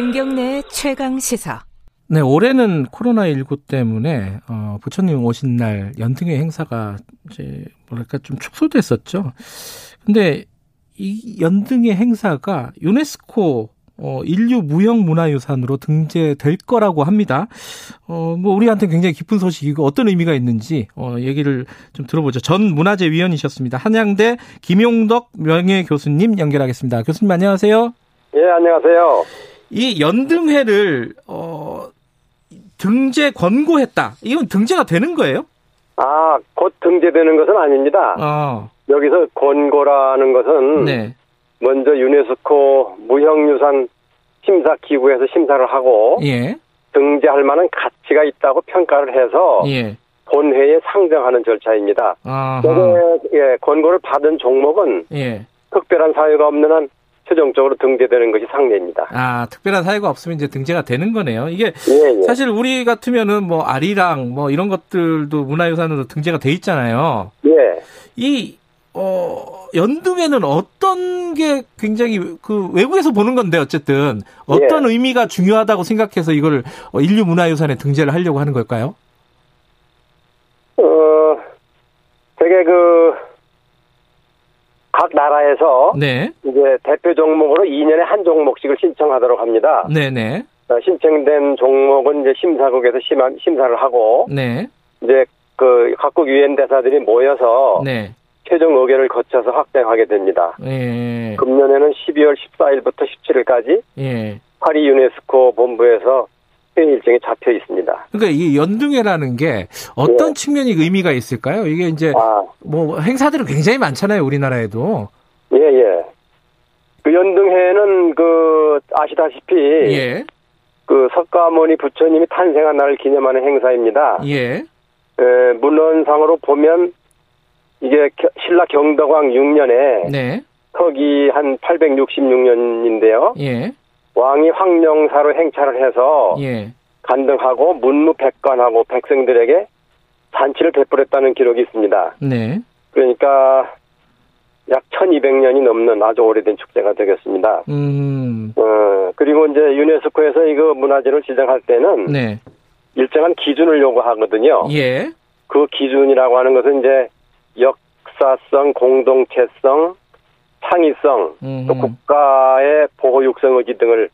김경래 최강 시사. 네, 올해는 코로나19 때문에, 어, 부처님 오신 날 연등회 행사가 이제, 뭐랄까, 좀 축소됐었죠. 근데 이 연등회 행사가 유네스코 어, 인류 무형 문화유산으로 등재될 거라고 합니다. 어, 뭐, 우리한테 굉장히 기쁜 소식이고 어떤 의미가 있는지, 어, 얘기를 좀 들어보죠. 전 문화재위원이셨습니다. 한양대 김용덕 명예교수님 연결하겠습니다. 교수님 안녕하세요. 예, 안녕하세요. 이 연등회를, 어, 등재 권고했다. 이건 등재가 되는 거예요? 아, 곧 등재되는 것은 아닙니다. 어. 여기서 권고라는 것은 네. 먼저 유네스코 무형유산 심사 기구에서 심사를 하고 예. 등재할 만한 가치가 있다고 평가를 해서 예. 본회의에 상정하는 절차입니다. 아하. 여기 예, 권고를 받은 종목은 예. 특별한 사유가 없는 한 최종적으로 등재되는 것이 상례입니다. 아, 특별한 사유가 없으면 이제 등재가 되는 거네요. 이게 예, 예. 사실 우리 같으면은 뭐 아리랑 뭐 이런 것들도 문화유산으로 등재가 돼 있잖아요. 예. 이 어, 연등에는 어떤 게 굉장히 그 외국에서 보는 건데 어쨌든 어떤 예. 의미가 중요하다고 생각해서 이걸 어, 인류 문화유산에 등재를 하려고 하는 걸까요? 어, 되게 그, 각 나라에서 네. 이제 대표 종목으로 2년에 한 종목씩을 신청하도록 합니다. 네네. 어, 신청된 종목은 이제 심사국에서 심한, 심사를 하고 네. 이제 그 각국 유엔 대사들이 모여서 네. 최종 의결을 거쳐서 확정하게 됩니다. 예. 금년에는 12월 14일부터 17일까지 예. 파리 유네스코 본부에서 회의 일정이 잡혀 있습니다. 그러니까 이 연등회라는 게 어떤 예. 측면이 의미가 있을까요? 이게 이제 아, 뭐 행사들은 굉장히 많잖아요, 우리나라에도. 예, 예. 그 연등회는 그 아시다시피 예. 그 석가모니 부처님이 탄생한 날을 기념하는 행사입니다. 예. 에, 문헌상으로 보면 이게 겨- 신라 경덕왕 6년에 네. 서기 한 866년인데요. 예. 왕이 황령사로 행차를 해서 예. 간등하고 문무백관하고 백성들에게 잔치를 베풀었다는 기록이 있습니다. 네. 그러니까 약 1200년이 넘는 아주 오래된 축제가 되겠습니다. 음. 어, 그리고 이제 유네스코에서 이거 문화재를 지정할 때는 네. 일정한 기준을 요구하거든요. 예. 그 기준이라고 하는 것은 이제 역사성, 공동체성, 창의성, 음. 또 국가의 보호 육성 의지 등을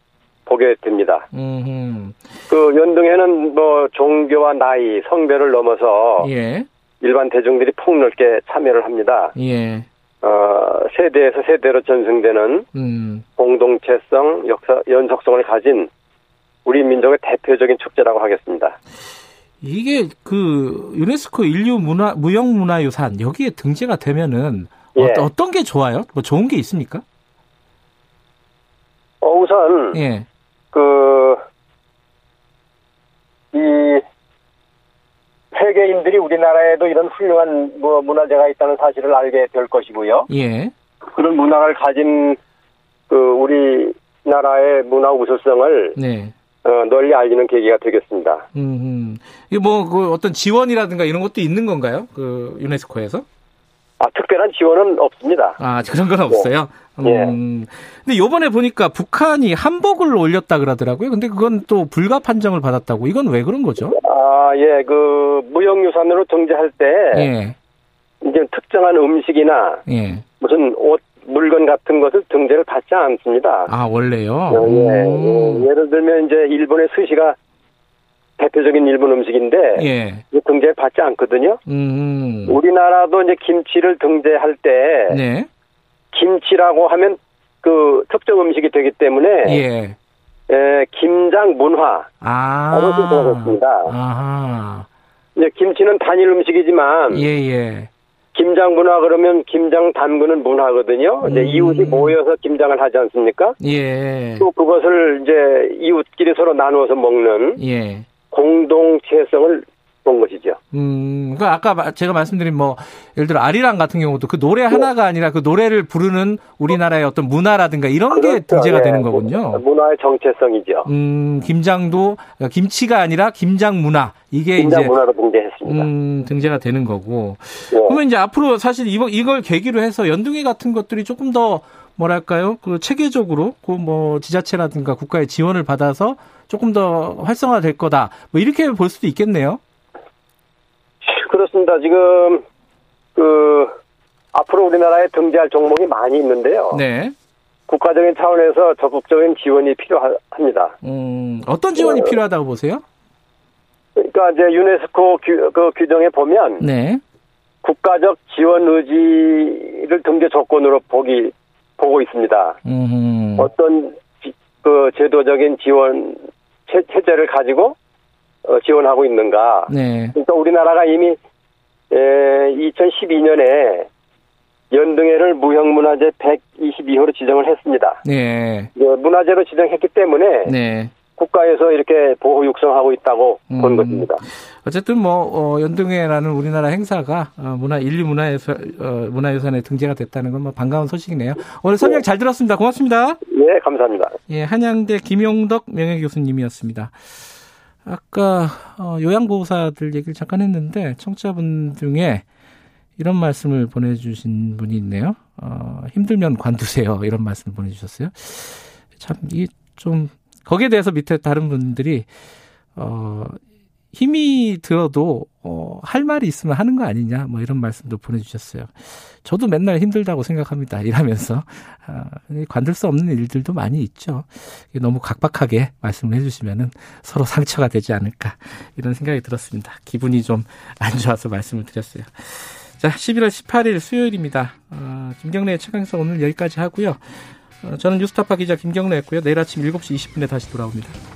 보게 됩니다. 음. 그 연등회는 뭐 종교와 나이, 성별을 넘어서 예. 일반 대중들이 폭넓게 참여를 합니다. 예. 어, 세대에서 세대로 전승되는 음. 공동체성, 역사, 연속성을 가진 우리 민족의 대표적인 축제라고 하겠습니다. 이게 그 유네스코 인류 문화 무형 문화유산 여기에 등재가 되면은 예. 어, 떤 게 좋아요? 뭐 좋은 게 있습니까? 어, 우선 예. 그, 이, 세계인들이 우리나라에도 이런 훌륭한 뭐 문화재가 있다는 사실을 알게 될 것이고요. 예. 그런 문화를 가진 그 우리 나라의 문화 우수성을 네. 어, 널리 알리는 계기가 되겠습니다. 음. 음. 이게 뭐 그 어떤 지원이라든가 이런 것도 있는 건가요? 그 유네스코에서? 아, 특별한 지원은 없습니다. 아, 그런 건 없어요. 예. 음. 근데 요번에 보니까 북한이 한복을 올렸다 그러더라고요. 근데 그건 또 불가 판정을 받았다고. 이건 왜 그런 거죠? 아, 예, 그 무형유산으로 등재할 때 예. 이제 특정한 음식이나 예. 무슨 옷 물건 같은 것을 등재를 받지 않습니다. 아, 원래요? 어, 예, 오. 예. 예를 들면 이제 일본의 스시가 대표적인 일본 음식인데 예. 등재 받지 않거든요. 음. 우리나라도 이제 김치를 등재할 때 네. 김치라고 하면 그 특정 음식이 되기 때문에 예. 에, 김장 문화 아. 그것이 들어갔습니다. 이제 김치는 단일 음식이지만 예, 예. 김장 문화 그러면 김장 담그는 문화거든요. 이제 음. 이웃이 모여서 김장을 하지 않습니까? 예. 또 그것을 이제 이웃끼리 서로 나누어서 먹는 예. 공동체성을 본 것이죠. 음, 그 아까 마- 제가 말씀드린 뭐 예를 들어 아리랑 같은 경우도 그 노래 하나가 아니라 그 노래를 부르는 우리나라의 어떤 문화라든가 이런 게 그렇죠. 등재가 예. 되는 거군요. 문화의 정체성이죠. 음, 김장도 그러니까 김치가 아니라 김장 문화 이게 김장 이제 문화로 등재했습니다. 음, 등재가 되는 거고. 예. 그러면 이제 앞으로 사실 이거, 이걸 계기로 해서 연등회 같은 것들이 조금 더 뭐랄까요? 그 체계적으로 그 뭐 지자체라든가 국가의 지원을 받아서 조금 더 활성화될 거다. 뭐 이렇게 볼 수도 있겠네요. 그렇습니다. 지금 그 앞으로 우리나라에 등재할 종목이 많이 있는데요. 네. 국가적인 차원에서 적극적인 지원이 필요합니다. 음, 어떤 지원이 어, 필요하다고 보세요? 그러니까 이제 유네스코 규, 그 규정에 보면 네. 국가적 지원 의지를 등재 조건으로 보기 보고 있습니다. 음. 어떤 지- 그 제도적인 지원 체, 체제를 가지고 어, 지원하고 있는가? 네. 그러니까 우리나라가 이미 에, 2012년에 연등회를 무형문화재 122호로 지정을 했습니다. 네. 문화재로 지정했기 때문에 네. 국가에서 이렇게 보호 육성하고 있다고 음. 본 것입니다. 어쨌든 뭐 어, 연등회라는 우리나라 행사가 어, 문화 인류 문화유산 어, 문화유산에 등재가 됐다는 건 뭐 반가운 소식이네요. 오늘 설명 잘 들었습니다. 고맙습니다. 예, 감사합니다. 예, 한양대 김용덕 명예 교수님이었습니다. 아까 어, 요양보호사들 얘기를 잠깐 했는데 청취자분 중에 이런 말씀을 보내주신 분이 있네요. 어, 힘들면 관두세요. 이런 말씀을 보내주셨어요. 참, 이 좀, 거기에 대해서 밑에 다른 분들이, 어, 힘이 들어도, 어, 할 말이 있으면 하는 거 아니냐, 뭐 이런 말씀도 보내주셨어요. 저도 맨날 힘들다고 생각합니다. 일하면서. 아, 관둘 수 없는 일들도 많이 있죠. 너무 각박하게 말씀을 해주시면은 서로 상처가 되지 않을까, 이런 생각이 들었습니다. 기분이 좀 안 좋아서 말씀을 드렸어요. 자, 11월 18일 수요일입니다. 어, 김경래의 최강사 오늘 여기까지 하고요. 어, 저는 뉴스타파 기자 김경래였고요. 내일 아침 7시 20분에 다시 돌아옵니다.